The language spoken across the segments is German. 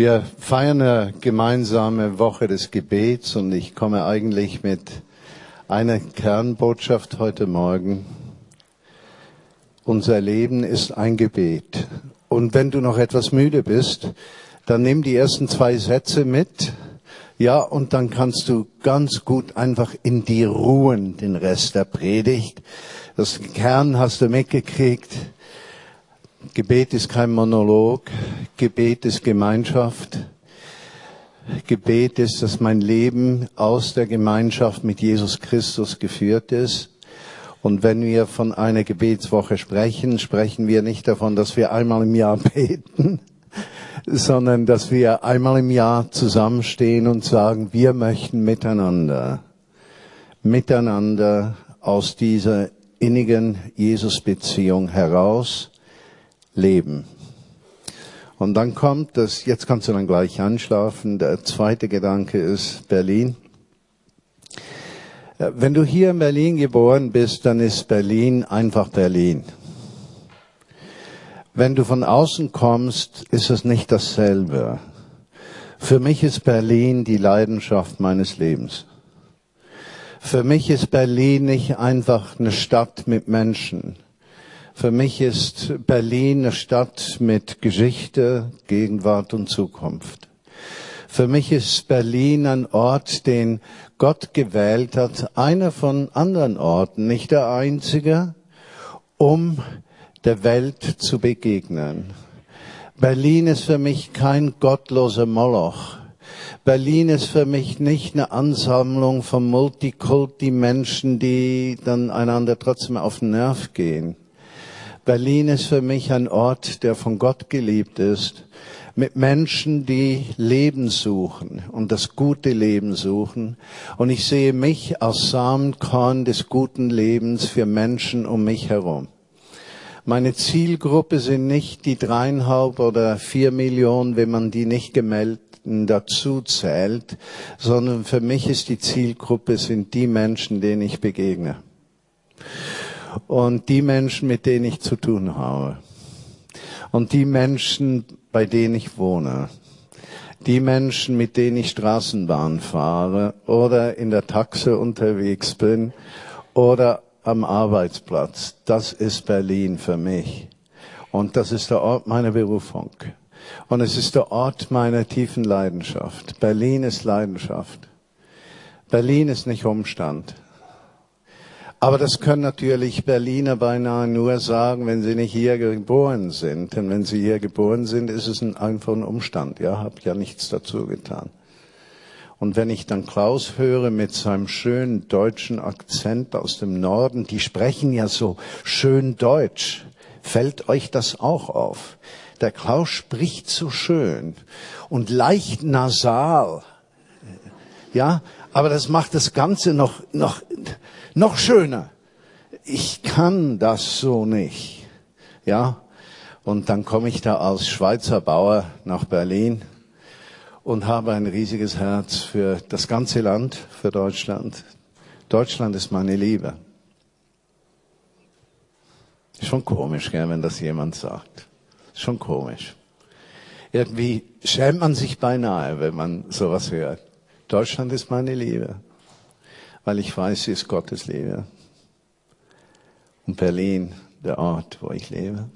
Wir feiern eine gemeinsame Woche des Gebets und ich komme eigentlich mit einer Kernbotschaft heute Morgen. Unser Leben ist ein Gebet. Und wenn du noch etwas müde bist, dann nimm die ersten zwei Sätze mit. Ja, und dann kannst du ganz gut einfach in die ruhen, den Rest der Predigt. Das Kern hast du mitgekriegt. Gebet ist kein Monolog. Gebet ist Gemeinschaft. Gebet ist, dass mein Leben aus der Gemeinschaft mit Jesus Christus geführt ist. Und wenn wir von einer Gebetswoche sprechen, sprechen wir nicht davon, dass wir einmal im Jahr beten, sondern dass wir einmal im Jahr zusammenstehen und sagen, wir möchten miteinander, miteinander aus dieser innigen Jesus-Beziehung heraus leben. Und dann kommt das, jetzt kannst du dann gleich anschlafen, der zweite Gedanke ist Berlin. Wenn du hier in Berlin geboren bist, dann ist Berlin einfach Berlin. Wenn du von außen kommst, ist es nicht dasselbe. Für mich ist Berlin die Leidenschaft meines Lebens. Für mich ist Berlin nicht einfach eine Stadt mit Menschen. Für mich ist Berlin eine Stadt mit Geschichte, Gegenwart und Zukunft. Für mich ist Berlin ein Ort, den Gott gewählt hat, einer von anderen Orten, nicht der einzige, um der Welt zu begegnen. Berlin ist für mich kein gottloser Moloch. Berlin ist für mich nicht eine Ansammlung von Multikulti-Menschen, die dann einander trotzdem auf den Nerv gehen. Berlin ist für mich ein Ort, der von Gott geliebt ist, mit Menschen, die Leben suchen und das gute Leben suchen. Und ich sehe mich als Samenkorn des guten Lebens für Menschen um mich herum. Meine Zielgruppe sind nicht die dreieinhalb oder vier Millionen, wenn man die nicht gemeldeten dazu zählt, sondern für mich ist die Zielgruppe sind die Menschen, denen ich begegne. Und die Menschen, mit denen ich zu tun habe. Und die Menschen, bei denen ich wohne. Die Menschen, mit denen ich Straßenbahn fahre oder in der Taxe unterwegs bin oder am Arbeitsplatz. Das ist Berlin für mich. Und das ist der Ort meiner Berufung. Und es ist der Ort meiner tiefen Leidenschaft. Berlin ist Leidenschaft. Berlin ist nicht Umstand. Aber das können natürlich Berliner beinahe nur sagen, wenn sie nicht hier geboren sind. Denn wenn sie hier geboren sind, ist es ein, einfach ein Umstand. Ja, hab ja nichts dazu getan. Und wenn ich dann Klaus höre mit seinem schönen deutschen Akzent aus dem Norden, die sprechen ja so schön Deutsch. Fällt euch das auch auf? Der Klaus spricht so schön und leicht nasal. Ja, aber das macht das Ganze noch, noch, noch schöner. Ich kann das so nicht. Ja, und dann komme ich da als Schweizer Bauer nach Berlin und habe ein riesiges Herz für das ganze Land, für Deutschland. Deutschland ist meine Liebe. Ist schon komisch, gell, wenn das jemand sagt. Ist schon komisch. Irgendwie schämt man sich beinahe, wenn man sowas hört. Deutschland ist meine Liebe, weil ich weiß, sie ist Gottes Liebe. Und Berlin, der Ort, wo ich lebe.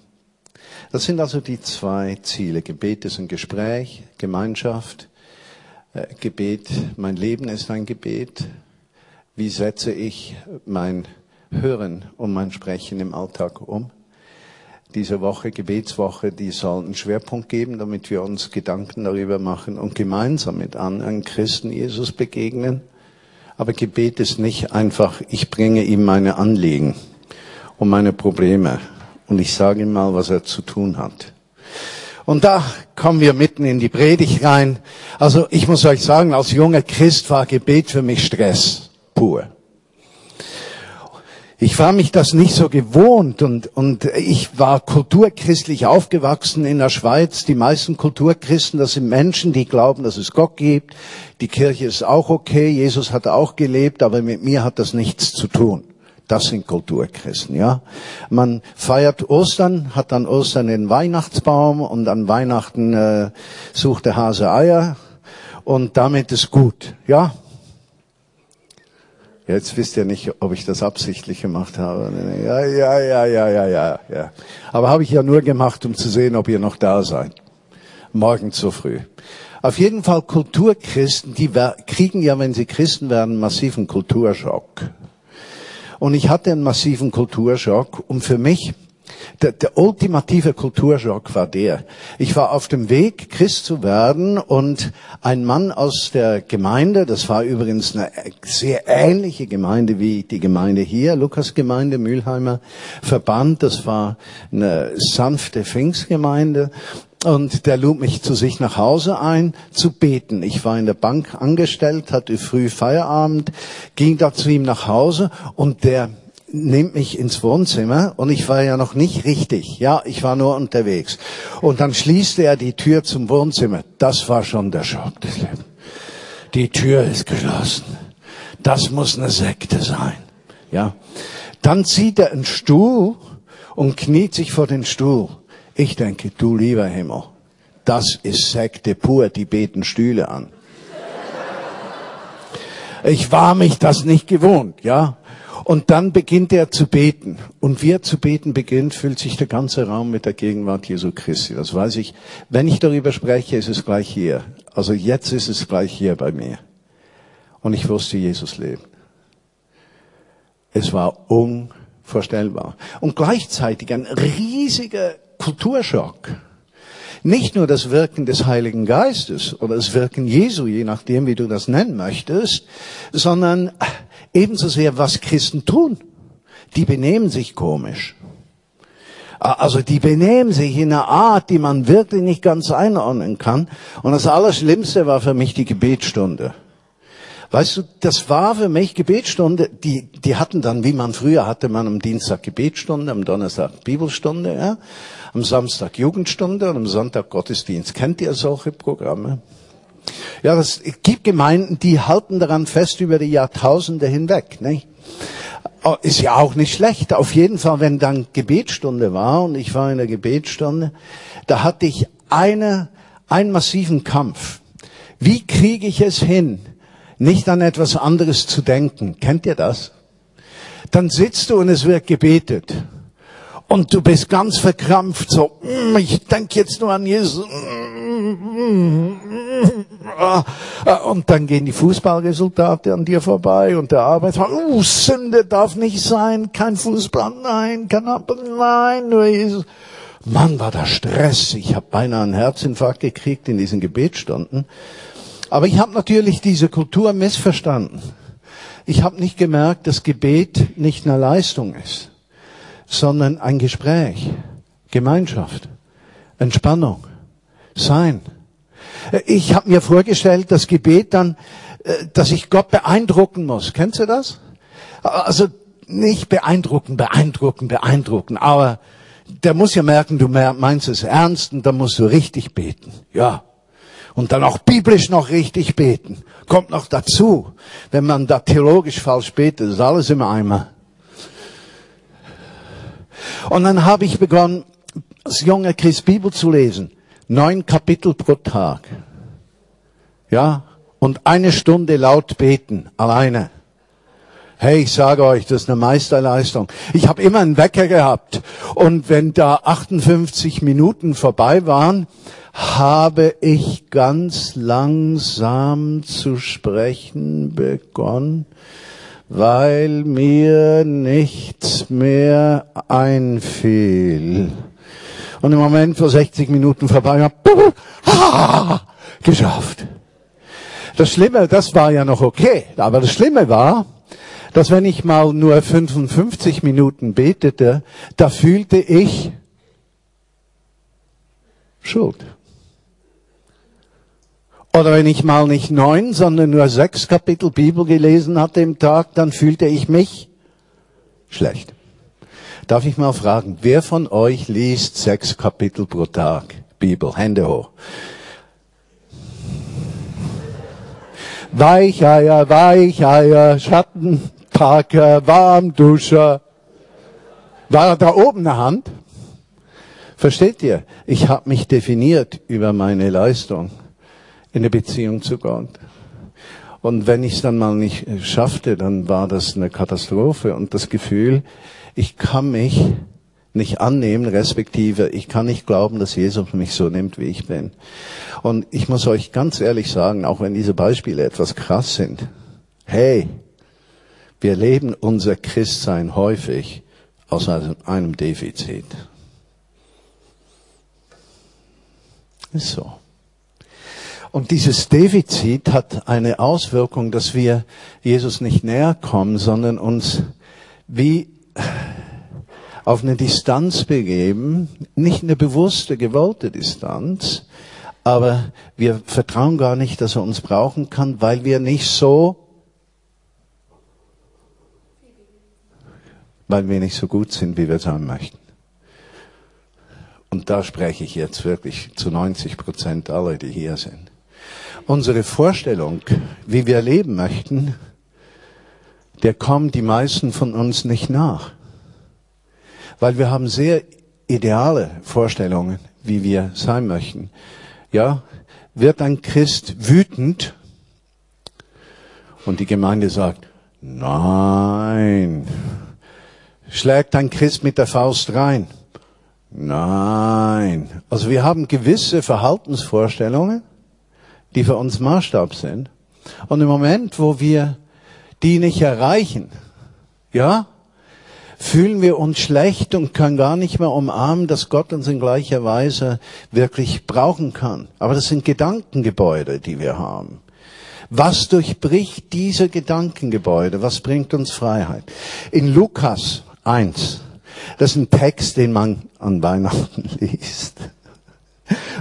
Das sind also die zwei Ziele. Gebet ist ein Gespräch, Gemeinschaft. Äh, Gebet, mein Leben ist ein Gebet. Wie setze ich mein Hören und mein Sprechen im Alltag um? Diese Woche, Gebetswoche, die soll einen Schwerpunkt geben, damit wir uns Gedanken darüber machen und gemeinsam mit anderen Christen Jesus begegnen. Aber Gebet ist nicht einfach, ich bringe ihm meine Anliegen und meine Probleme und ich sage ihm mal, was er zu tun hat. Und da kommen wir mitten in die Predigt rein. Also ich muss euch sagen, als junger Christ war Gebet für mich Stress pur. Ich war mich das nicht so gewohnt und, und ich war kulturchristlich aufgewachsen in der Schweiz. Die meisten Kulturchristen, das sind Menschen, die glauben, dass es Gott gibt. Die Kirche ist auch okay, Jesus hat auch gelebt, aber mit mir hat das nichts zu tun. Das sind Kulturchristen, ja. Man feiert Ostern, hat dann Ostern den Weihnachtsbaum und an Weihnachten äh, sucht der Hase Eier und damit ist gut, ja. Jetzt wisst ihr nicht, ob ich das absichtlich gemacht habe. Ja, ja, ja, ja, ja, ja, ja. Aber habe ich ja nur gemacht, um zu sehen, ob ihr noch da seid. Morgen zu früh. Auf jeden Fall Kulturchristen, die kriegen ja, wenn sie Christen werden, massiven Kulturschock. Und ich hatte einen massiven Kulturschock und für mich der, der ultimative Kulturschock war der. Ich war auf dem Weg, Christ zu werden und ein Mann aus der Gemeinde, das war übrigens eine sehr ähnliche Gemeinde wie die Gemeinde hier, Lukas Gemeinde, Mülheimer Verband, das war eine sanfte Pfingstgemeinde und der lud mich zu sich nach Hause ein, zu beten. Ich war in der Bank angestellt, hatte früh Feierabend, ging da zu ihm nach Hause und der nimmt mich ins Wohnzimmer und ich war ja noch nicht richtig. Ja, ich war nur unterwegs. Und dann schließte er die Tür zum Wohnzimmer. Das war schon der Schock des Lebens. Die Tür ist geschlossen. Das muss eine Sekte sein. Ja. Dann zieht er einen Stuhl und kniet sich vor den Stuhl. Ich denke, du lieber Himmel, das ist Sekte pur, die beten Stühle an. Ich war mich das nicht gewohnt, ja. Und dann beginnt er zu beten. Und wie er zu beten beginnt, füllt sich der ganze Raum mit der Gegenwart Jesu Christi. Das weiß ich. Wenn ich darüber spreche, ist es gleich hier. Also jetzt ist es gleich hier bei mir. Und ich wusste, Jesus lebt. Es war unvorstellbar. Und gleichzeitig ein riesiger Kulturschock. Nicht nur das Wirken des Heiligen Geistes oder das Wirken Jesu, je nachdem, wie du das nennen möchtest, sondern ebenso sehr, was Christen tun. Die benehmen sich komisch. Also die benehmen sich in einer Art, die man wirklich nicht ganz einordnen kann. Und das Allerschlimmste war für mich die Gebetsstunde. Weißt du, das war für mich Gebetsstunde. Die, die hatten dann, wie man früher hatte, man am Dienstag Gebetsstunde, am Donnerstag Bibelstunde, ja, am Samstag Jugendstunde und am Sonntag Gottesdienst. Kennt ihr solche Programme? Ja, es gibt Gemeinden, die halten daran fest über die Jahrtausende hinweg. Nicht? Oh, ist ja auch nicht schlecht. Auf jeden Fall, wenn dann Gebetsstunde war und ich war in der Gebetsstunde, da hatte ich eine, einen massiven Kampf. Wie kriege ich es hin, nicht an etwas anderes zu denken? Kennt ihr das? Dann sitzt du und es wird gebetet. Und du bist ganz verkrampft, so, mm, ich denke jetzt nur an Jesus. Und dann gehen die Fußballresultate an dir vorbei und der Arbeitsmann, uh, Sünde darf nicht sein, kein Fußball, nein, kein nein, nur Jesus. Mann, war da Stress. Ich habe beinahe einen Herzinfarkt gekriegt in diesen Gebetsstunden. Aber ich habe natürlich diese Kultur missverstanden. Ich habe nicht gemerkt, dass Gebet nicht eine Leistung ist, sondern ein Gespräch, Gemeinschaft, Entspannung, Sein. Ich habe mir vorgestellt, das Gebet dann, äh, dass ich Gott beeindrucken muss. Kennst du das? Also nicht beeindrucken, beeindrucken, beeindrucken, aber der muss ja merken, du meinst es ernst und dann musst du richtig beten. Ja. Und dann auch biblisch noch richtig beten. Kommt noch dazu. Wenn man da theologisch falsch betet, ist alles im Eimer. Und dann habe ich begonnen, als junger Christ Bibel zu lesen. Neun Kapitel pro Tag. Ja? Und eine Stunde laut beten, alleine. Hey, ich sage euch, das ist eine Meisterleistung. Ich habe immer einen Wecker gehabt. Und wenn da 58 Minuten vorbei waren, habe ich ganz langsam zu sprechen begonnen, weil mir nichts mehr einfiel. Und im Moment, wo 60 Minuten vorbei war, ah, geschafft. Das Schlimme, das war ja noch okay. Aber das Schlimme war, dass wenn ich mal nur 55 Minuten betete, da fühlte ich Schuld. Oder wenn ich mal nicht neun, sondern nur sechs Kapitel Bibel gelesen hatte im Tag, dann fühlte ich mich schlecht. Darf ich mal fragen, wer von euch liest sechs Kapitel pro Tag Bibel? Hände hoch. Weicheier, Weicheier, Schatten, Parker, Warmduscher. War da oben eine Hand? Versteht ihr? Ich habe mich definiert über meine Leistung in der Beziehung zu Gott. Und wenn ich es dann mal nicht schaffte, dann war das eine Katastrophe und das Gefühl, ich kann mich nicht annehmen, respektive ich kann nicht glauben, dass Jesus mich so nimmt, wie ich bin. Und ich muss euch ganz ehrlich sagen, auch wenn diese Beispiele etwas krass sind, hey, wir leben unser Christsein häufig aus einem Defizit. Ist so. Und dieses Defizit hat eine Auswirkung, dass wir Jesus nicht näher kommen, sondern uns wie auf eine Distanz begeben, nicht eine bewusste, gewollte Distanz, aber wir vertrauen gar nicht, dass er uns brauchen kann, weil wir nicht so, weil wir nicht so gut sind, wie wir sein möchten. Und da spreche ich jetzt wirklich zu 90 Prozent aller, die hier sind. Unsere Vorstellung, wie wir leben möchten, der kommen die meisten von uns nicht nach weil wir haben sehr ideale Vorstellungen, wie wir sein möchten. Ja, wird ein Christ wütend und die Gemeinde sagt, nein. Schlägt ein Christ mit der Faust rein? Nein. Also wir haben gewisse Verhaltensvorstellungen, die für uns Maßstab sind. Und im Moment, wo wir die nicht erreichen, ja, fühlen wir uns schlecht und können gar nicht mehr umarmen, dass Gott uns in gleicher Weise wirklich brauchen kann. Aber das sind Gedankengebäude, die wir haben. Was durchbricht diese Gedankengebäude? Was bringt uns Freiheit? In Lukas 1, das ist ein Text, den man an Weihnachten liest.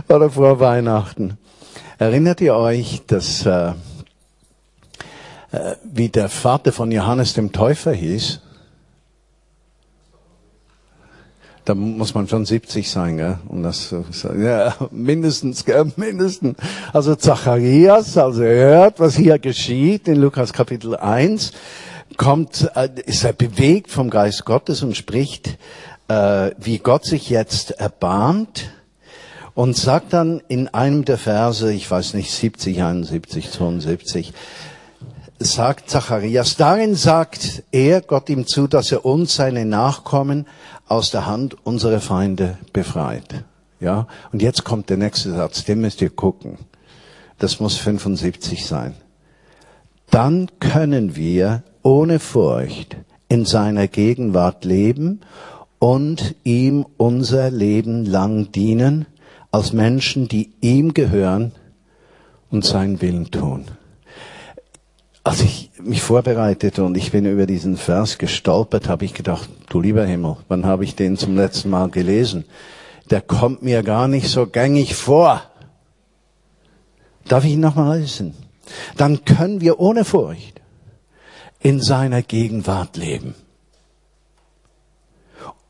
Oder vor Weihnachten. Erinnert ihr euch, dass, äh, äh, wie der Vater von Johannes dem Täufer hieß? Da muss man schon 70 sein, gell? Und das, ja, mindestens, gell? mindestens. Also Zacharias, also hört, was hier geschieht in Lukas Kapitel 1, kommt, äh, ist er bewegt vom Geist Gottes und spricht, äh, wie Gott sich jetzt erbarmt und sagt dann in einem der Verse, ich weiß nicht, 70, 71, 72, sagt Zacharias, darin sagt er Gott ihm zu, dass er uns, seine Nachkommen, aus der Hand unserer Feinde befreit. Ja? Und jetzt kommt der nächste Satz, den müsst ihr gucken. Das muss 75 sein. Dann können wir ohne Furcht in seiner Gegenwart leben und ihm unser Leben lang dienen als Menschen, die ihm gehören und seinen Willen tun. Als ich mich vorbereitete und ich bin über diesen Vers gestolpert, habe ich gedacht, du lieber Himmel, wann habe ich den zum letzten Mal gelesen? Der kommt mir gar nicht so gängig vor. Darf ich ihn nochmal lesen? Dann können wir ohne Furcht in seiner Gegenwart leben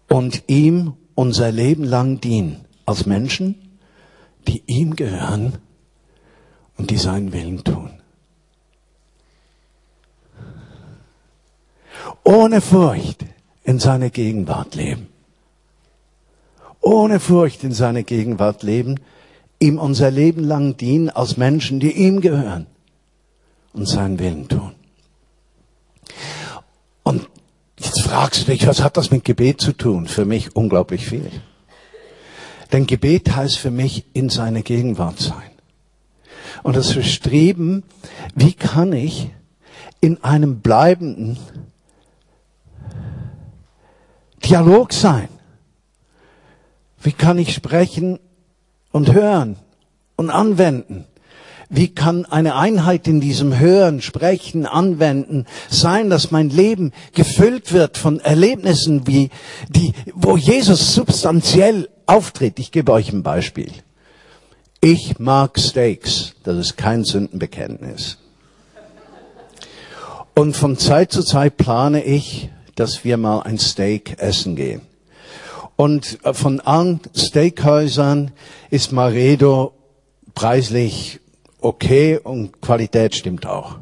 und ihm unser Leben lang dienen als Menschen, die ihm gehören und die seinen Willen tun. Ohne Furcht in seine Gegenwart leben. Ohne Furcht in seine Gegenwart leben, ihm unser Leben lang dienen als Menschen, die ihm gehören und seinen Willen tun. Und jetzt fragst du dich, was hat das mit Gebet zu tun? Für mich unglaublich viel. Denn Gebet heißt für mich in seine Gegenwart sein. Und das Streben, wie kann ich in einem bleibenden Dialog sein. Wie kann ich sprechen und hören und anwenden? Wie kann eine Einheit in diesem Hören, Sprechen, Anwenden sein, dass mein Leben gefüllt wird von Erlebnissen, wie die, wo Jesus substanziell auftritt? Ich gebe euch ein Beispiel. Ich mag Steaks. Das ist kein Sündenbekenntnis. Und von Zeit zu Zeit plane ich dass wir mal ein Steak essen gehen. Und äh, von allen Steakhäusern ist Maredo preislich okay und Qualität stimmt auch.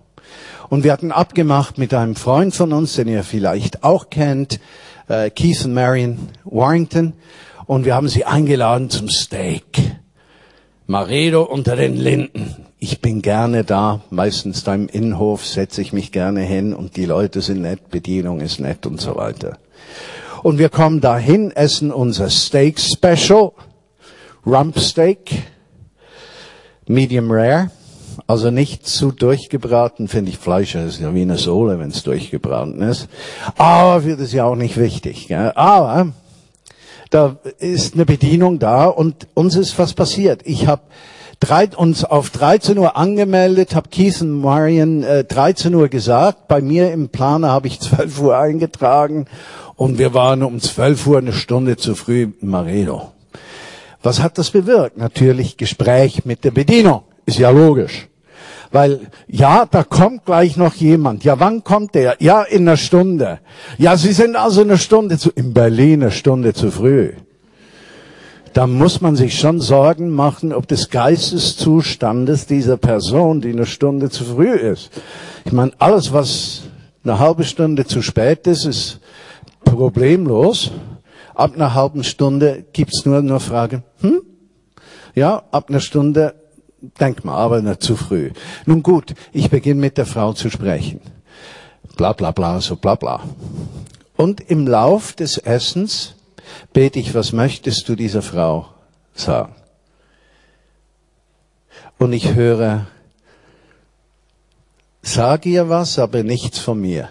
Und wir hatten abgemacht mit einem Freund von uns, den ihr vielleicht auch kennt, äh, Keith und Marion Warrington. Und wir haben sie eingeladen zum Steak. Maredo unter den Linden. Ich bin gerne da, meistens da im Innenhof setze ich mich gerne hin und die Leute sind nett, Bedienung ist nett und so weiter. Und wir kommen dahin, essen unser Steak Special, Rump Steak, Medium Rare, also nicht zu durchgebraten, finde ich Fleisch ist ja wie eine Sohle, wenn es durchgebraten ist. Aber wird es ja auch nicht wichtig. Gell? Aber da ist eine Bedienung da und uns ist was passiert. Ich habe uns auf 13 Uhr angemeldet, habe Keith und Marion äh, 13 Uhr gesagt. Bei mir im Planer habe ich 12 Uhr eingetragen und wir waren um 12 Uhr eine Stunde zu früh in Maredo. Was hat das bewirkt? Natürlich Gespräch mit der Bedienung. Ist ja logisch. Weil, ja, da kommt gleich noch jemand. Ja, wann kommt der? Ja, in einer Stunde. Ja, Sie sind also eine Stunde zu, in Berlin eine Stunde zu früh. Da muss man sich schon Sorgen machen, ob des Geisteszustandes dieser Person, die eine Stunde zu früh ist. Ich meine, alles, was eine halbe Stunde zu spät ist, ist problemlos. Ab einer halben Stunde gibt's nur noch Fragen. Hm? Ja, ab einer Stunde denk mal, aber nicht zu früh. Nun gut, ich beginne mit der Frau zu sprechen. Bla bla bla, so bla bla. Und im Lauf des Essens bete ich, was möchtest du dieser Frau sagen? Und ich höre, sag ihr was, aber nichts von mir.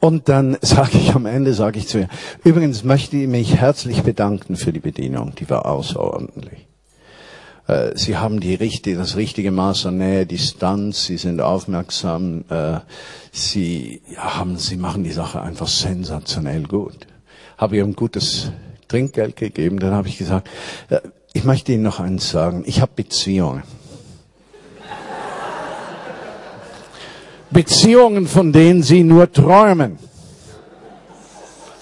Und dann sage ich am Ende, sage ich zu ihr, übrigens möchte ich mich herzlich bedanken für die Bedienung, die war außerordentlich. Äh, sie haben die richtige, das richtige Maß an Nähe, Distanz, Sie sind aufmerksam, äh, Sie haben, Sie machen die Sache einfach sensationell gut. Habe ihr ein gutes Trinkgeld gegeben, dann habe ich gesagt, äh, ich möchte Ihnen noch eins sagen, ich habe Beziehungen. Beziehungen, von denen sie nur träumen.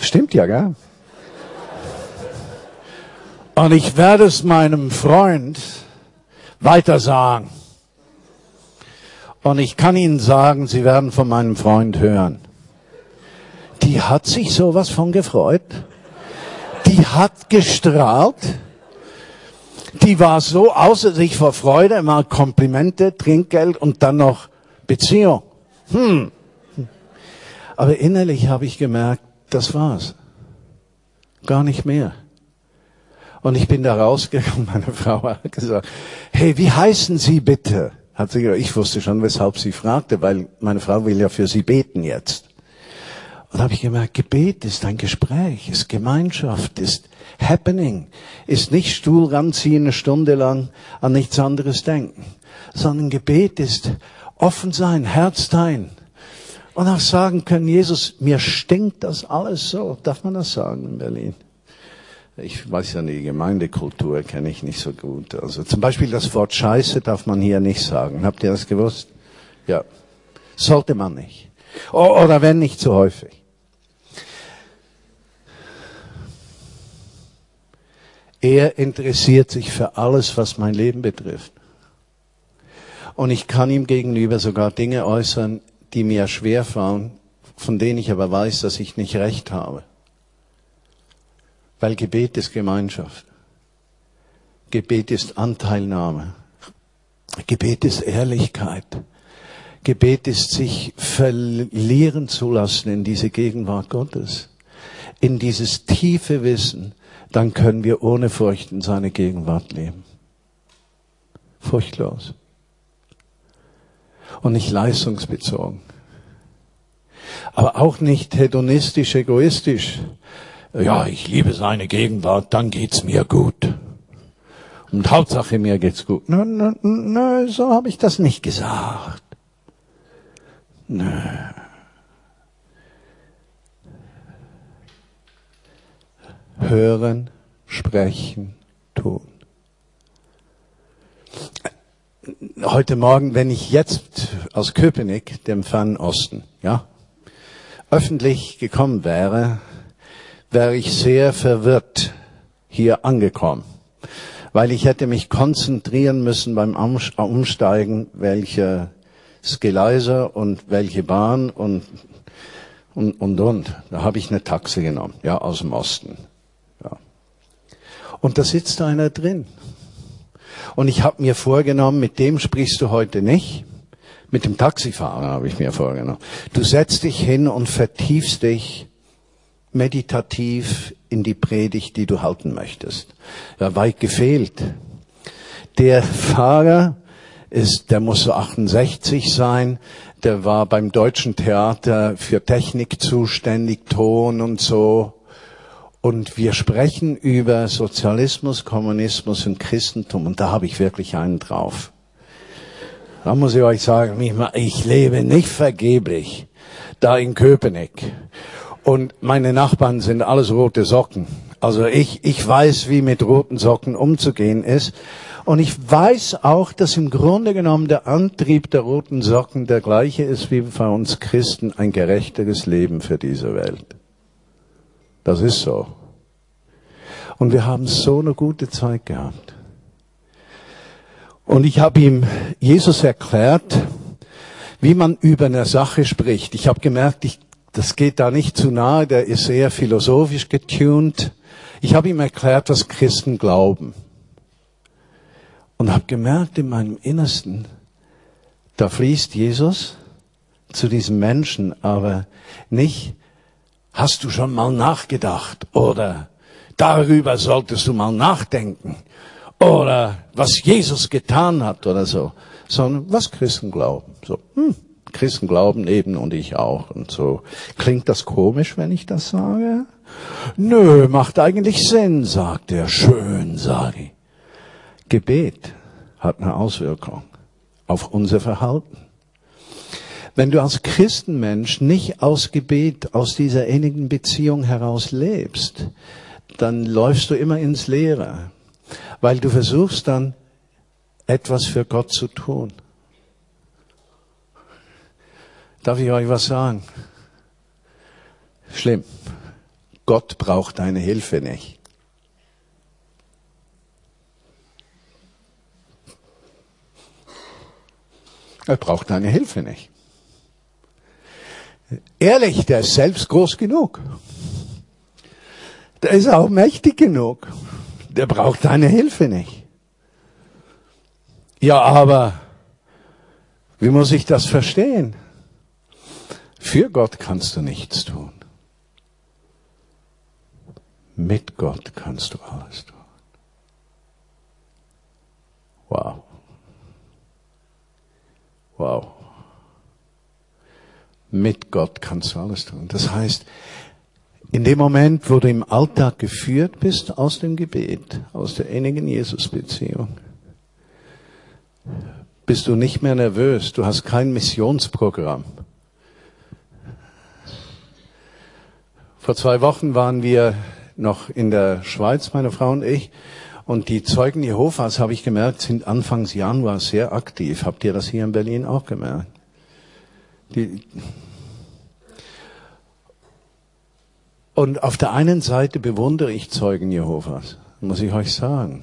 Stimmt ja, gell? Und ich werde es meinem Freund weiter sagen. Und ich kann Ihnen sagen, Sie werden von meinem Freund hören. Die hat sich sowas von gefreut. Die hat gestrahlt. Die war so außer sich vor Freude, mal Komplimente, Trinkgeld und dann noch Beziehung. Hm. Aber innerlich habe ich gemerkt, das war's. Gar nicht mehr. Und ich bin da rausgegangen, meine Frau hat gesagt, hey, wie heißen Sie bitte? Hat sie gesagt, ich wusste schon, weshalb sie fragte, weil meine Frau will ja für sie beten jetzt. Und habe ich gemerkt, Gebet ist ein Gespräch, ist Gemeinschaft, ist Happening, ist nicht Stuhl ranziehen eine Stunde lang an nichts anderes denken, sondern Gebet ist offen sein, Herz teilen. Und auch sagen können, Jesus, mir stinkt das alles so. Darf man das sagen in Berlin? Ich weiß ja, die Gemeindekultur kenne ich nicht so gut. Also zum Beispiel das Wort Scheiße darf man hier nicht sagen. Habt ihr das gewusst? Ja. Sollte man nicht. Oder wenn nicht zu häufig. Er interessiert sich für alles, was mein Leben betrifft. Und ich kann ihm gegenüber sogar Dinge äußern, die mir schwer fallen, von denen ich aber weiß, dass ich nicht recht habe. Weil Gebet ist Gemeinschaft. Gebet ist Anteilnahme. Gebet ist Ehrlichkeit. Gebet ist sich verlieren zu lassen in diese Gegenwart Gottes. In dieses tiefe Wissen, dann können wir ohne Furcht in seine Gegenwart leben. Furchtlos und nicht leistungsbezogen. Aber auch nicht hedonistisch, egoistisch. Ja, ich liebe seine Gegenwart, dann geht's mir gut. Und Hauptsache mir geht's gut. Nö, nö, nö, so habe ich das nicht gesagt. Nö. Hören, sprechen, tun heute Morgen, wenn ich jetzt aus Köpenick, dem fernen Osten, ja, öffentlich gekommen wäre, wäre ich sehr verwirrt hier angekommen. weil ich hätte mich konzentrieren müssen beim Umsteigen, welche Gleise und welche Bahn und und und und. Da habe ich eine Taxe genommen, ja aus dem Osten. Ja. Und da sitzt einer drin. Und ich habe mir vorgenommen, mit dem sprichst du heute nicht. Mit dem Taxifahrer habe ich mir vorgenommen. Du setzt dich hin und vertiefst dich meditativ in die Predigt, die du halten möchtest. Ja, weit gefehlt. Der Fahrer ist, der muss so 68 sein, der war beim Deutschen Theater für Technik zuständig, Ton und so. Und wir sprechen über Sozialismus, Kommunismus und Christentum und da habe ich wirklich einen drauf. Da muss ich euch sagen, ich lebe nicht vergeblich da in Köpenick. Und meine Nachbarn sind alles rote Socken. Also ich, ich weiß, wie mit roten Socken umzugehen ist. Und ich weiß auch, dass im Grunde genommen der Antrieb der roten Socken der gleiche ist wie bei uns Christen ein gerechteres Leben für diese Welt. Das ist so. Und wir haben so eine gute Zeit gehabt. Und ich habe ihm Jesus erklärt, wie man über eine Sache spricht. Ich habe gemerkt, ich, das geht da nicht zu nahe, der ist sehr philosophisch getuned. Ich habe ihm erklärt, was Christen glauben. Und habe gemerkt in meinem Innersten, da fließt Jesus zu diesem Menschen, aber nicht, hast du schon mal nachgedacht oder darüber solltest du mal nachdenken oder was Jesus getan hat oder so, sondern was Christen glauben. So, hm, Christen glauben eben und ich auch und so. Klingt das komisch, wenn ich das sage? Nö, macht eigentlich Sinn, sagt er. Schön, sage ich. Gebet hat eine Auswirkung auf unser Verhalten. Wenn du als Christenmensch nicht aus Gebet, aus dieser innigen Beziehung heraus lebst, dann läufst du immer ins Leere weil du versuchst dann etwas für Gott zu tun. Darf ich euch was sagen? Schlimm. Gott braucht deine Hilfe nicht. Er braucht deine Hilfe nicht. Ehrlich, der ist selbst groß genug. Der ist auch mächtig genug der braucht deine Hilfe nicht. Ja, aber wie muss ich das verstehen? Für Gott kannst du nichts tun. Mit Gott kannst du alles tun. Wow. Wow. Mit Gott kannst du alles tun. Das heißt, in dem Moment, wo du im Alltag geführt bist aus dem Gebet, aus der innigen Jesus-Beziehung, bist du nicht mehr nervös, du hast kein Missionsprogramm. Vor zwei Wochen waren wir noch in der Schweiz, meine Frau und ich, und die Zeugen Jehovas, habe ich gemerkt, sind Anfangs Januar sehr aktiv. Habt ihr das hier in Berlin auch gemerkt? Die, Und auf der einen Seite bewundere ich Zeugen Jehovas, muss ich euch sagen.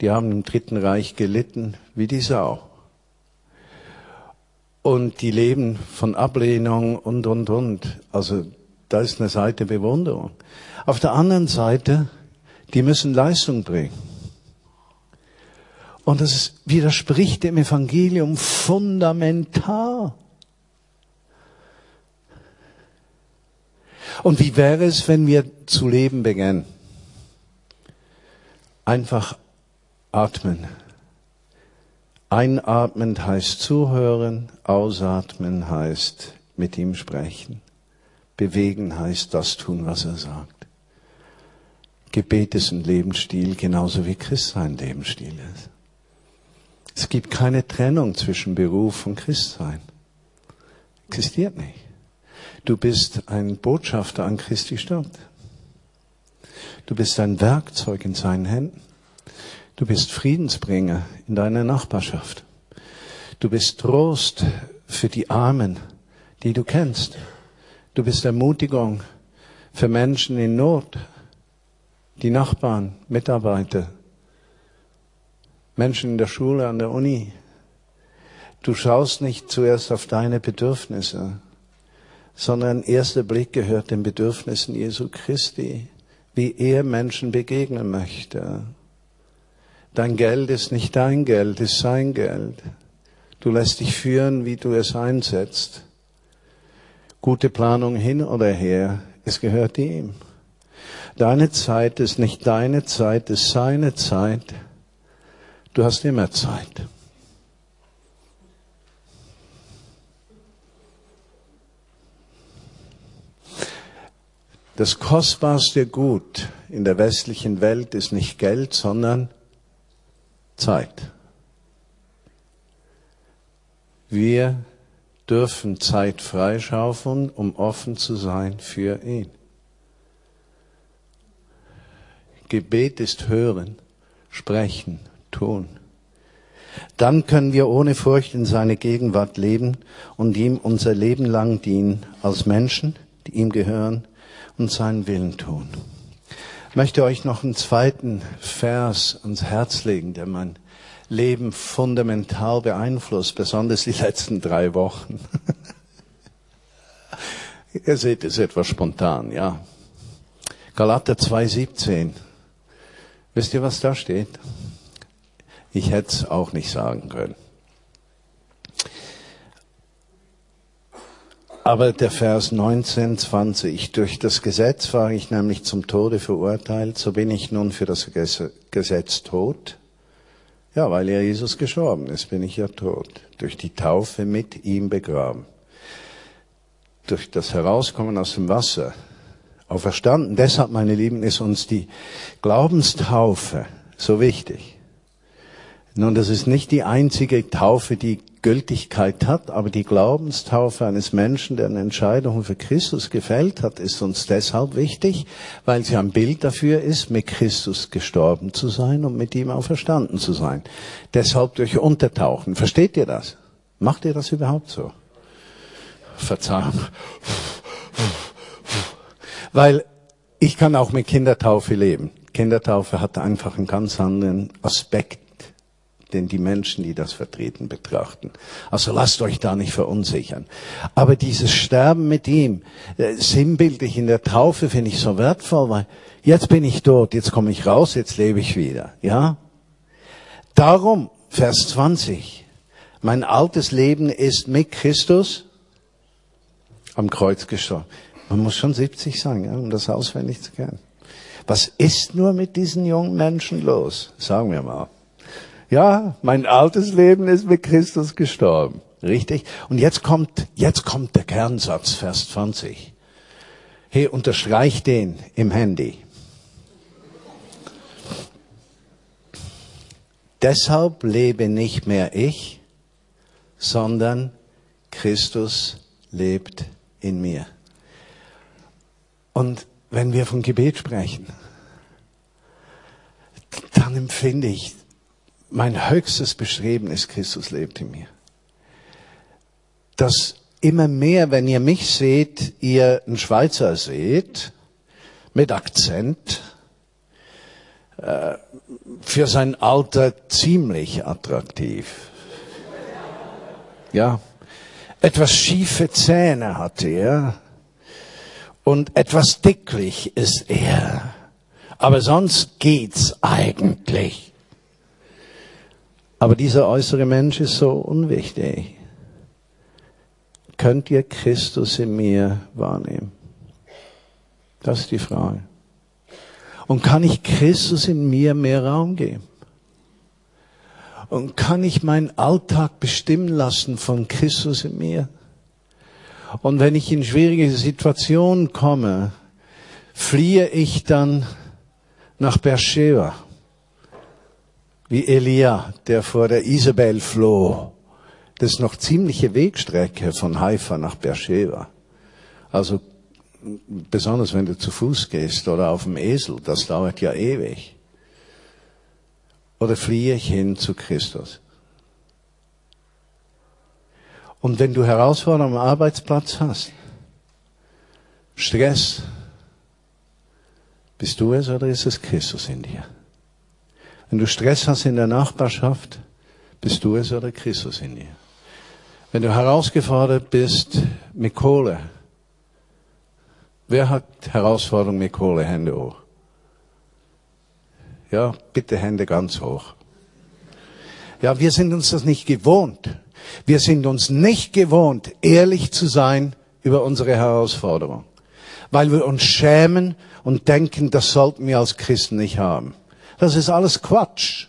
Die haben im Dritten Reich gelitten wie die Sau. Und die leben von Ablehnung und, und, und. Also da ist eine Seite Bewunderung. Auf der anderen Seite, die müssen Leistung bringen. Und das widerspricht dem Evangelium fundamental. Und wie wäre es, wenn wir zu leben beginnen? Einfach atmen. Einatmen heißt zuhören, ausatmen heißt mit ihm sprechen. Bewegen heißt das tun, was er sagt. Gebet ist ein Lebensstil, genauso wie Christsein Lebensstil ist. Es gibt keine Trennung zwischen Beruf und Christsein. Existiert nicht. Du bist ein Botschafter an Christi Stadt. Du bist ein Werkzeug in seinen Händen. Du bist Friedensbringer in deiner Nachbarschaft. Du bist Trost für die Armen, die du kennst. Du bist Ermutigung für Menschen in Not, die Nachbarn, Mitarbeiter, Menschen in der Schule, an der Uni. Du schaust nicht zuerst auf deine Bedürfnisse, sondern erster Blick gehört den Bedürfnissen Jesu Christi, wie er Menschen begegnen möchte. Dein Geld ist nicht dein Geld, ist sein Geld. Du lässt dich führen, wie du es einsetzt. Gute Planung hin oder her, es gehört ihm. Deine Zeit ist nicht deine Zeit, ist seine Zeit. Du hast immer Zeit. Das kostbarste Gut in der westlichen Welt ist nicht Geld, sondern Zeit. Wir dürfen Zeit freischaufeln, um offen zu sein für ihn. Gebet ist hören, sprechen, tun. Dann können wir ohne Furcht in seine Gegenwart leben und ihm unser Leben lang dienen als Menschen, die ihm gehören und seinen Willen tun. Ich möchte euch noch einen zweiten Vers ans Herz legen, der mein Leben fundamental beeinflusst, besonders die letzten drei Wochen. Ihr seht es etwas spontan, ja. Galater 2,17. Wisst ihr, was da steht? Ich hätte es auch nicht sagen können. Aber der Vers 19, 20, durch das Gesetz war ich nämlich zum Tode verurteilt, so bin ich nun für das Gesetz tot. Ja, weil ja Jesus gestorben ist, bin ich ja tot. Durch die Taufe mit ihm begraben. Durch das Herauskommen aus dem Wasser auferstanden. Deshalb, meine Lieben, ist uns die Glaubenstaufe so wichtig. Nun, das ist nicht die einzige Taufe, die Gültigkeit hat, aber die Glaubenstaufe eines Menschen, der eine Entscheidung für Christus gefällt hat, ist uns deshalb wichtig, weil sie ein Bild dafür ist, mit Christus gestorben zu sein und mit ihm auferstanden zu sein. Deshalb durch Untertauchen. Versteht ihr das? Macht ihr das überhaupt so? Verzeihung. Weil ich kann auch mit Kindertaufe leben. Kindertaufe hat einfach einen ganz anderen Aspekt, den die Menschen, die das vertreten, betrachten. Also lasst euch da nicht verunsichern. Aber dieses Sterben mit ihm, äh, sinnbildlich in der Taufe, finde ich so wertvoll, weil jetzt bin ich dort, jetzt komme ich raus, jetzt lebe ich wieder. Ja? Darum, Vers 20, mein altes Leben ist mit Christus am Kreuz gestorben. Man muss schon 70 sein, ja, um das auswendig zu kennen. Was ist nur mit diesen jungen Menschen los? Sagen wir mal. Ja, mein altes Leben ist mit Christus gestorben. Richtig? Und jetzt kommt, jetzt kommt der Kernsatz, Vers 20. Hey, unterstreich den im Handy. Deshalb lebe nicht mehr ich, sondern Christus lebt in mir. Und wenn wir von Gebet sprechen, dann empfinde ich, mein höchstes Bestreben ist, Christus lebt in mir. Dass immer mehr, wenn ihr mich seht, ihr einen Schweizer seht, mit Akzent, äh, für sein Alter ziemlich attraktiv. Ja, etwas schiefe Zähne hat er, und etwas dicklich ist er. Aber sonst geht's eigentlich. Aber dieser äußere Mensch ist so unwichtig. Könnt ihr Christus in mir wahrnehmen? Das ist die Frage. Und kann ich Christus in mir mehr Raum geben? Und kann ich meinen Alltag bestimmen lassen von Christus in mir? Und wenn ich in schwierige Situationen komme, fliehe ich dann nach Beersheba. Wie Elia, der vor der Isabel floh. Das ist noch ziemliche Wegstrecke von Haifa nach Beersheba. Also, besonders wenn du zu Fuß gehst oder auf dem Esel, das dauert ja ewig. Oder fliehe ich hin zu Christus? Und wenn du Herausforderungen am Arbeitsplatz hast, Stress, bist du es oder ist es Christus in dir? Wenn du Stress hast in der Nachbarschaft, bist du es oder Christus in dir. Wenn du herausgefordert bist mit Kohle, wer hat Herausforderung mit Kohle? Hände hoch. Ja, bitte Hände ganz hoch. Ja, wir sind uns das nicht gewohnt. Wir sind uns nicht gewohnt, ehrlich zu sein über unsere Herausforderung, weil wir uns schämen und denken, das sollten wir als Christen nicht haben. Das ist alles Quatsch.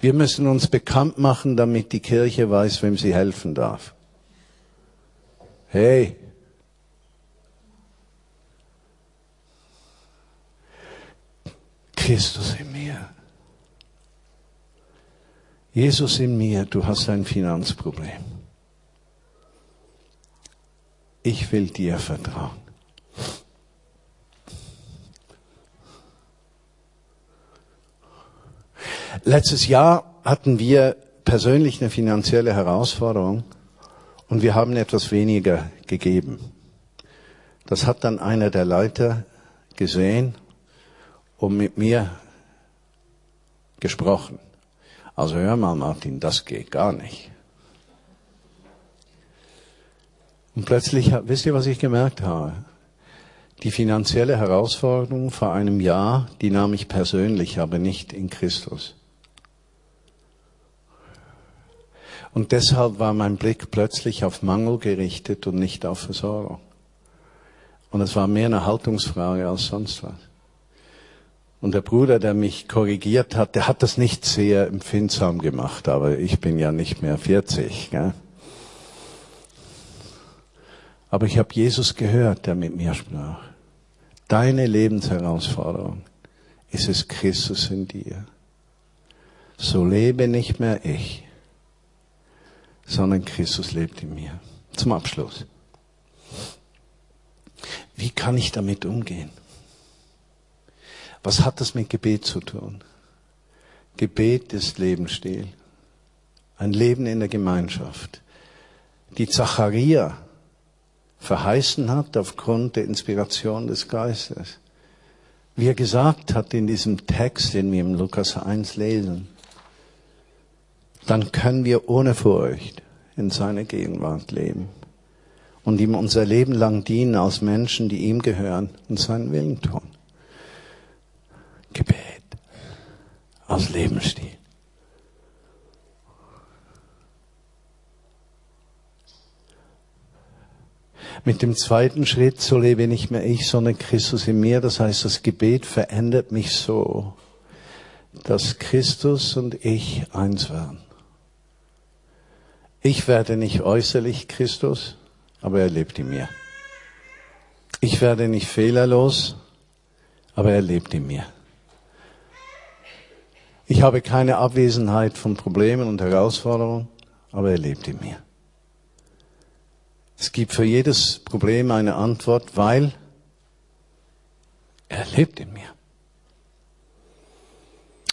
Wir müssen uns bekannt machen, damit die Kirche weiß, wem sie helfen darf. Hey. Christus in mir. Jesus in mir, du hast ein Finanzproblem. Ich will dir vertrauen. Letztes Jahr hatten wir persönlich eine finanzielle Herausforderung und wir haben etwas weniger gegeben. Das hat dann einer der Leiter gesehen und mit mir gesprochen. Also hör mal, Martin, das geht gar nicht. Und plötzlich, wisst ihr, was ich gemerkt habe? Die finanzielle Herausforderung vor einem Jahr, die nahm ich persönlich, aber nicht in Christus. Und deshalb war mein Blick plötzlich auf Mangel gerichtet und nicht auf Versorgung. Und es war mehr eine Haltungsfrage als sonst was. Und der Bruder, der mich korrigiert hat, der hat das nicht sehr empfindsam gemacht, aber ich bin ja nicht mehr 40. Gell? Aber ich habe Jesus gehört, der mit mir sprach. Deine Lebensherausforderung ist es Christus in dir. So lebe nicht mehr ich, sondern Christus lebt in mir. Zum Abschluss. Wie kann ich damit umgehen? Was hat das mit Gebet zu tun? Gebet ist Lebensstil. Ein Leben in der Gemeinschaft. Die Zacharia verheißen hat aufgrund der Inspiration des Geistes. Wie er gesagt hat in diesem Text, den wir im Lukas 1 lesen, dann können wir ohne Furcht in seiner Gegenwart leben und ihm unser Leben lang dienen als Menschen, die ihm gehören und seinen Willen tun. Gebet als Lebensstil. Mit dem zweiten Schritt, so lebe nicht mehr ich, sondern Christus in mir. Das heißt, das Gebet verändert mich so, dass Christus und ich eins werden. Ich werde nicht äußerlich Christus, aber er lebt in mir. Ich werde nicht fehlerlos, aber er lebt in mir. Ich habe keine Abwesenheit von Problemen und Herausforderungen, aber er lebt in mir. Es gibt für jedes Problem eine Antwort, weil er lebt in mir.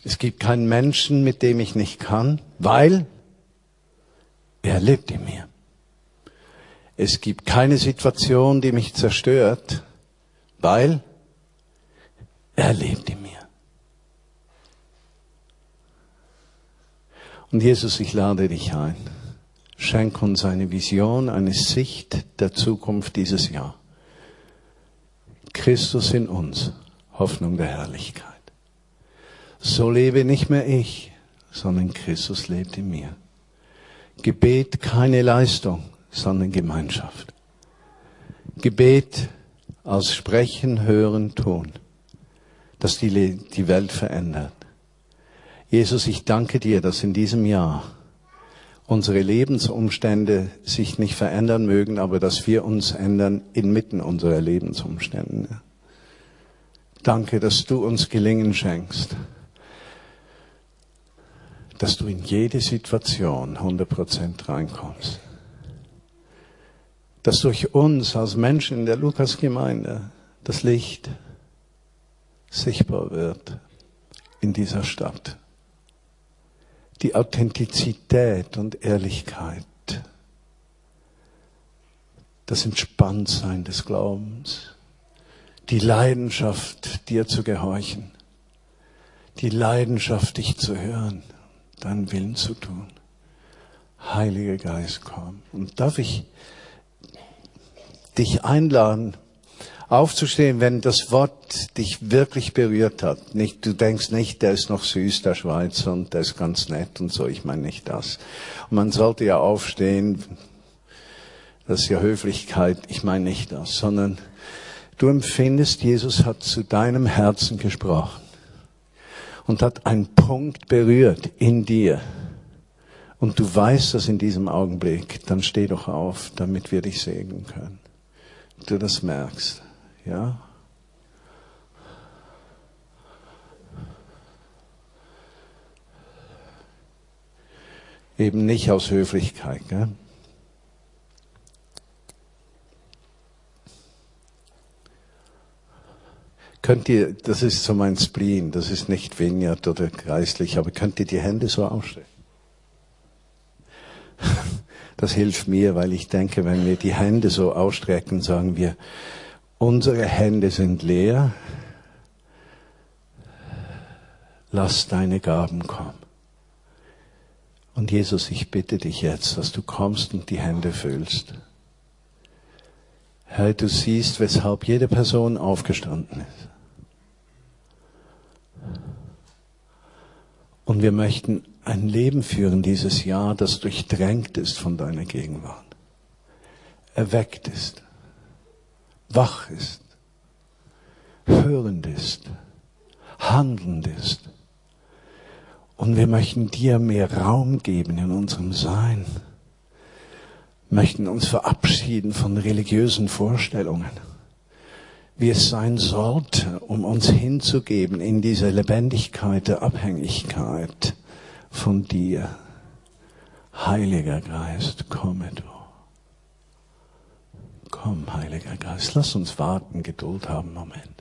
Es gibt keinen Menschen, mit dem ich nicht kann, weil er lebt in mir. Es gibt keine Situation, die mich zerstört, weil er lebt in mir. Und Jesus, ich lade dich ein. Schenk uns eine Vision, eine Sicht der Zukunft dieses Jahr. Christus in uns, Hoffnung der Herrlichkeit. So lebe nicht mehr ich, sondern Christus lebt in mir. Gebet keine Leistung, sondern Gemeinschaft. Gebet als Sprechen, Hören, Tun, das die, die Welt verändert. Jesus, ich danke dir, dass in diesem Jahr unsere Lebensumstände sich nicht verändern mögen, aber dass wir uns ändern inmitten unserer Lebensumstände. Danke, dass du uns Gelingen schenkst, dass du in jede Situation 100% reinkommst. Dass durch uns als Menschen in der Lukas-Gemeinde das Licht sichtbar wird in dieser Stadt. Die Authentizität und Ehrlichkeit, das Entspanntsein des Glaubens, die Leidenschaft, dir zu gehorchen, die Leidenschaft, dich zu hören, deinen Willen zu tun. Heiliger Geist, komm. Und darf ich dich einladen, aufzustehen, wenn das Wort dich wirklich berührt hat. Nicht, du denkst nicht, der ist noch süß, der Schweizer, und der ist ganz nett und so. Ich meine nicht das. Und man sollte ja aufstehen. Das ist ja Höflichkeit. Ich meine nicht das, sondern du empfindest, Jesus hat zu deinem Herzen gesprochen und hat einen Punkt berührt in dir. Und du weißt das in diesem Augenblick, dann steh doch auf, damit wir dich segnen können. Du das merkst. Ja? Eben nicht aus Höflichkeit, gell? Könnt ihr, das ist so mein Spleen, das ist nicht Vineyard oder geistlich, aber könnt ihr die Hände so ausstrecken? Das hilft mir, weil ich denke, wenn wir die Hände so ausstrecken, sagen wir, Unsere Hände sind leer. Lass deine Gaben kommen. Und Jesus, ich bitte dich jetzt, dass du kommst und die Hände füllst. Herr, du siehst, weshalb jede Person aufgestanden ist. Und wir möchten ein Leben führen dieses Jahr, das durchdrängt ist von deiner Gegenwart, erweckt ist wach ist, hörend ist, handelnd ist. Und wir möchten dir mehr Raum geben in unserem Sein, möchten uns verabschieden von religiösen Vorstellungen, wie es sein sollte, um uns hinzugeben in diese Lebendigkeit der Abhängigkeit von dir. Heiliger Geist, komme du. Komm, Heiliger Geist, lass uns warten, Geduld haben, Moment.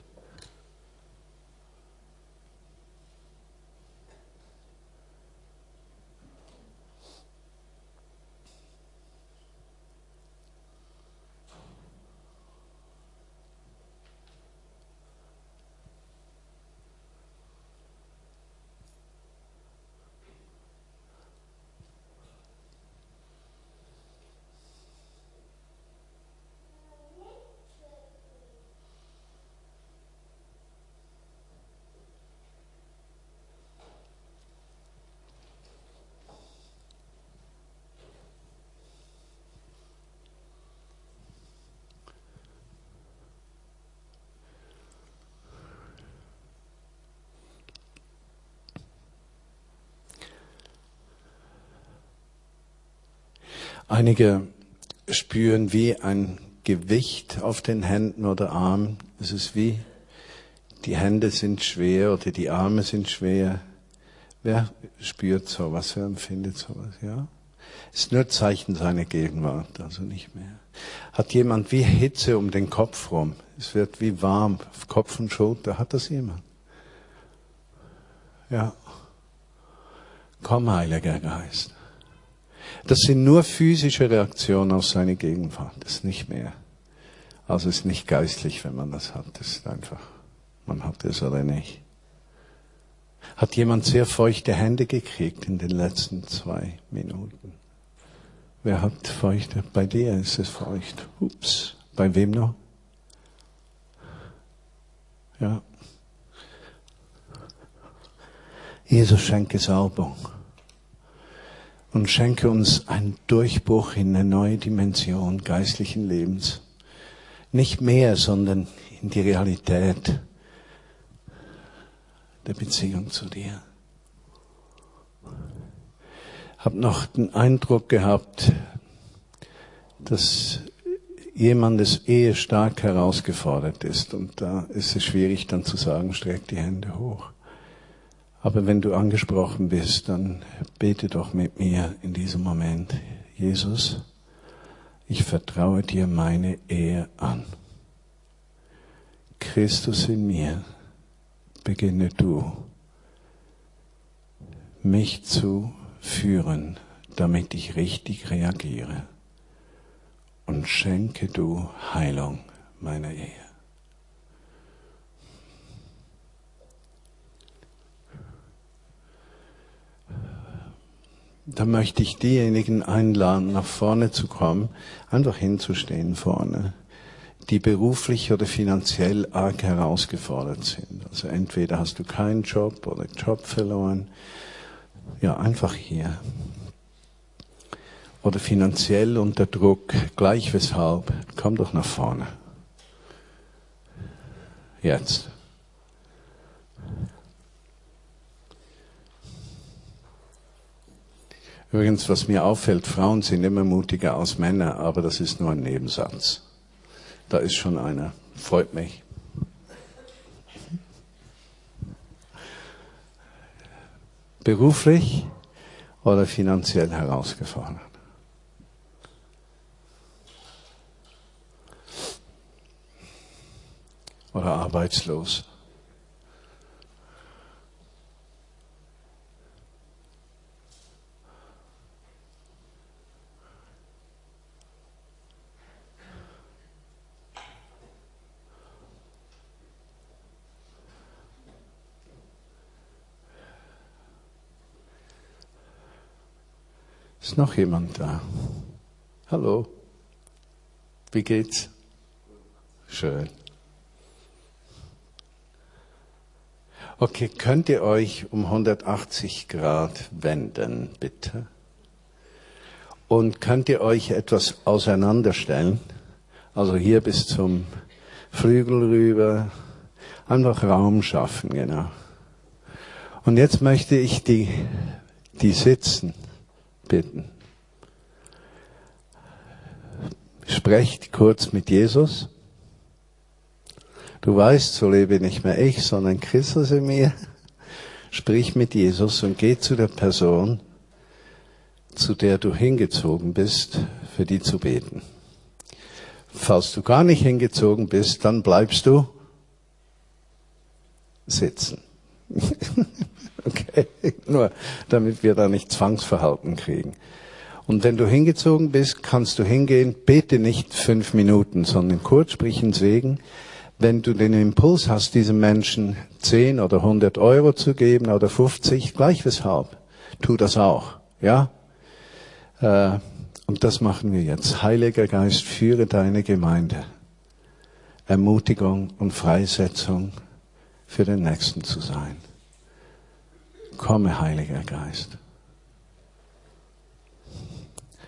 Einige spüren wie ein Gewicht auf den Händen oder Armen. Es ist wie die Hände sind schwer oder die Arme sind schwer. Wer spürt sowas? Wer empfindet sowas? Ja? Es ist nur Zeichen seiner Gegenwart, also nicht mehr. Hat jemand wie Hitze um den Kopf rum? Es wird wie warm auf Kopf und Schulter. Hat das jemand? Ja. Komm, Heiliger Geist. Das sind nur physische Reaktionen auf seine Gegenwart, das ist nicht mehr. Also es ist nicht geistlich, wenn man das hat, das ist einfach, man hat es oder nicht. Hat jemand sehr feuchte Hände gekriegt in den letzten zwei Minuten? Wer hat feuchte? Bei dir ist es feucht. Ups. Bei wem noch? Ja. Jesus schenke Salbung und schenke uns einen Durchbruch in eine neue Dimension geistlichen Lebens. Nicht mehr, sondern in die Realität der Beziehung zu dir. Hab noch den Eindruck gehabt, dass jemandes Ehe stark herausgefordert ist und da ist es schwierig dann zu sagen, streck die Hände hoch. Aber wenn du angesprochen bist, dann bete doch mit mir in diesem Moment. Jesus, ich vertraue dir meine Ehe an. Christus in mir, beginne du, mich zu führen, damit ich richtig reagiere. Und schenke du Heilung meiner Ehe. Da möchte ich diejenigen einladen, nach vorne zu kommen, einfach hinzustehen vorne, die beruflich oder finanziell arg herausgefordert sind. Also entweder hast du keinen Job oder Job verloren. Ja, einfach hier. Oder finanziell unter Druck, gleich weshalb, komm doch nach vorne. Jetzt. Übrigens, was mir auffällt, Frauen sind immer mutiger als Männer, aber das ist nur ein Nebensatz. Da ist schon einer. Freut mich. Beruflich oder finanziell herausgefordert? Oder arbeitslos? Ist noch jemand da? Hallo. Wie geht's? Schön. Okay, könnt ihr euch um 180 Grad wenden, bitte? Und könnt ihr euch etwas auseinanderstellen? Also hier bis zum Flügel rüber. Einfach Raum schaffen, genau. Und jetzt möchte ich die, die sitzen bitten. Sprecht kurz mit Jesus. Du weißt, so lebe nicht mehr ich, sondern Christus in mir. Sprich mit Jesus und geh zu der Person, zu der du hingezogen bist, für die zu beten. Falls du gar nicht hingezogen bist, dann bleibst du sitzen. Nur damit wir da nicht Zwangsverhalten kriegen. Und wenn du hingezogen bist, kannst du hingehen, bete nicht fünf Minuten, sondern kurz sprich Segen. Wenn du den Impuls hast, diesem Menschen zehn oder hundert Euro zu geben oder 50, gleich weshalb, tu das auch, ja? Äh, und das machen wir jetzt. Heiliger Geist, führe deine Gemeinde. Ermutigung und Freisetzung für den Nächsten zu sein. Komme, Heiliger Geist.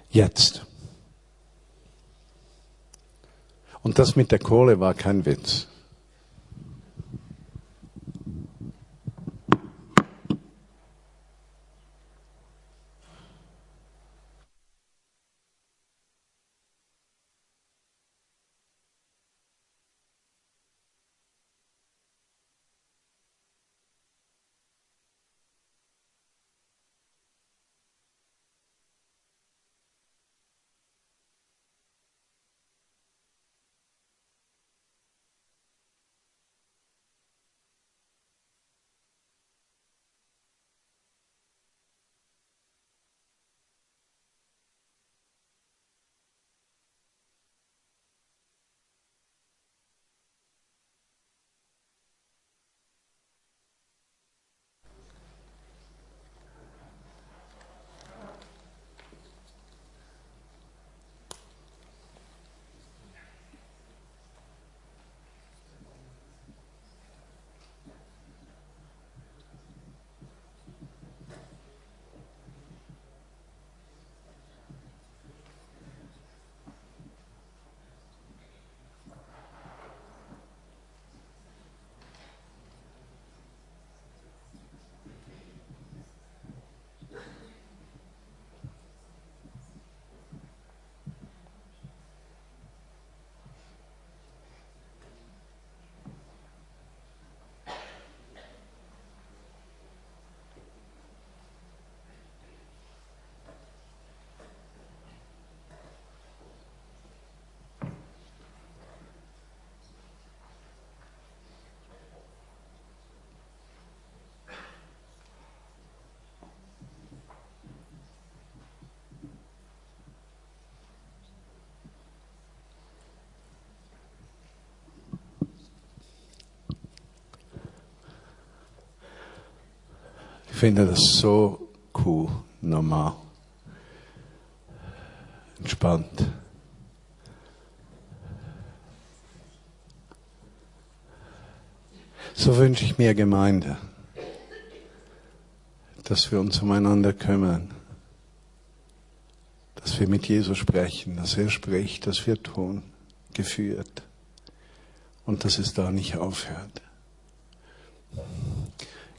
Jetzt. Und das mit der Kohle war kein Witz. Finde das so cool, normal. entspannt. So wünsche ich mir Gemeinde, dass wir uns umeinander kümmern, dass wir mit Jesus sprechen, dass er spricht, dass wir tun, geführt und dass es da nicht aufhört.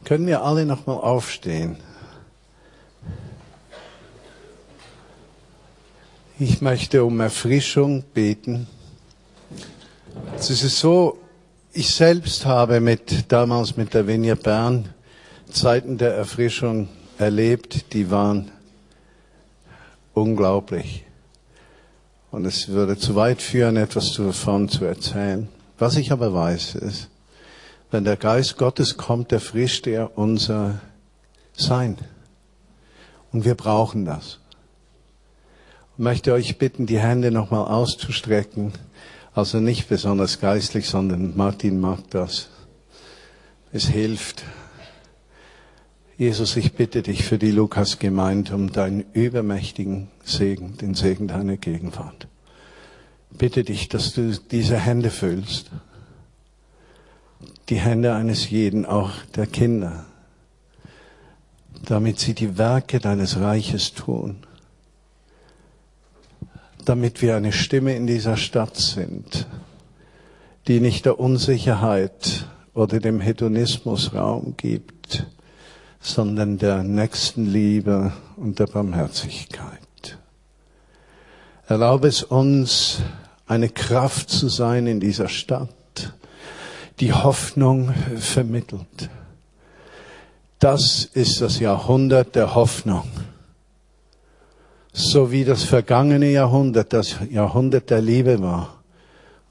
Können wir alle nochmal aufstehen? Ich möchte um Erfrischung beten. Es ist so, ich selbst habe mit, damals mit der Vineyard Bern Zeiten der Erfrischung erlebt, die waren unglaublich. Und es würde zu weit führen, etwas davon zu erzählen. Was ich aber weiß ist, wenn der Geist Gottes kommt, erfrischt er unser Sein. Und wir brauchen das. Ich möchte euch bitten, die Hände nochmal auszustrecken. Also nicht besonders geistlich, sondern Martin mag das. Es hilft. Jesus, ich bitte dich für die Lukas-Gemeinde um deinen übermächtigen Segen, den Segen deiner Gegenwart. Bitte dich, dass du diese Hände füllst. Die Hände eines jeden, auch der Kinder, damit sie die Werke deines Reiches tun damit wir eine Stimme in dieser Stadt sind, die nicht der Unsicherheit oder dem Hedonismus Raum gibt, sondern der Nächstenliebe und der Barmherzigkeit. Erlaube es uns, eine Kraft zu sein in dieser Stadt, die Hoffnung vermittelt. Das ist das Jahrhundert der Hoffnung so wie das vergangene Jahrhundert das Jahrhundert der Liebe war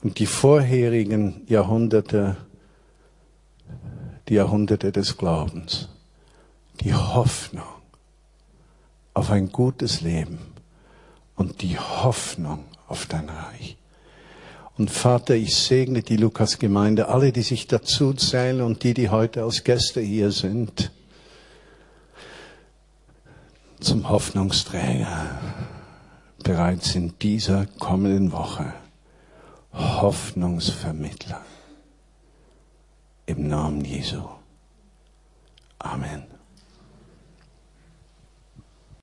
und die vorherigen Jahrhunderte die Jahrhunderte des Glaubens, die Hoffnung auf ein gutes Leben und die Hoffnung auf dein Reich. Und Vater, ich segne die Lukas-Gemeinde, alle, die sich dazu zählen und die, die heute als Gäste hier sind zum Hoffnungsträger bereits in dieser kommenden Woche. Hoffnungsvermittler. Im Namen Jesu. Amen.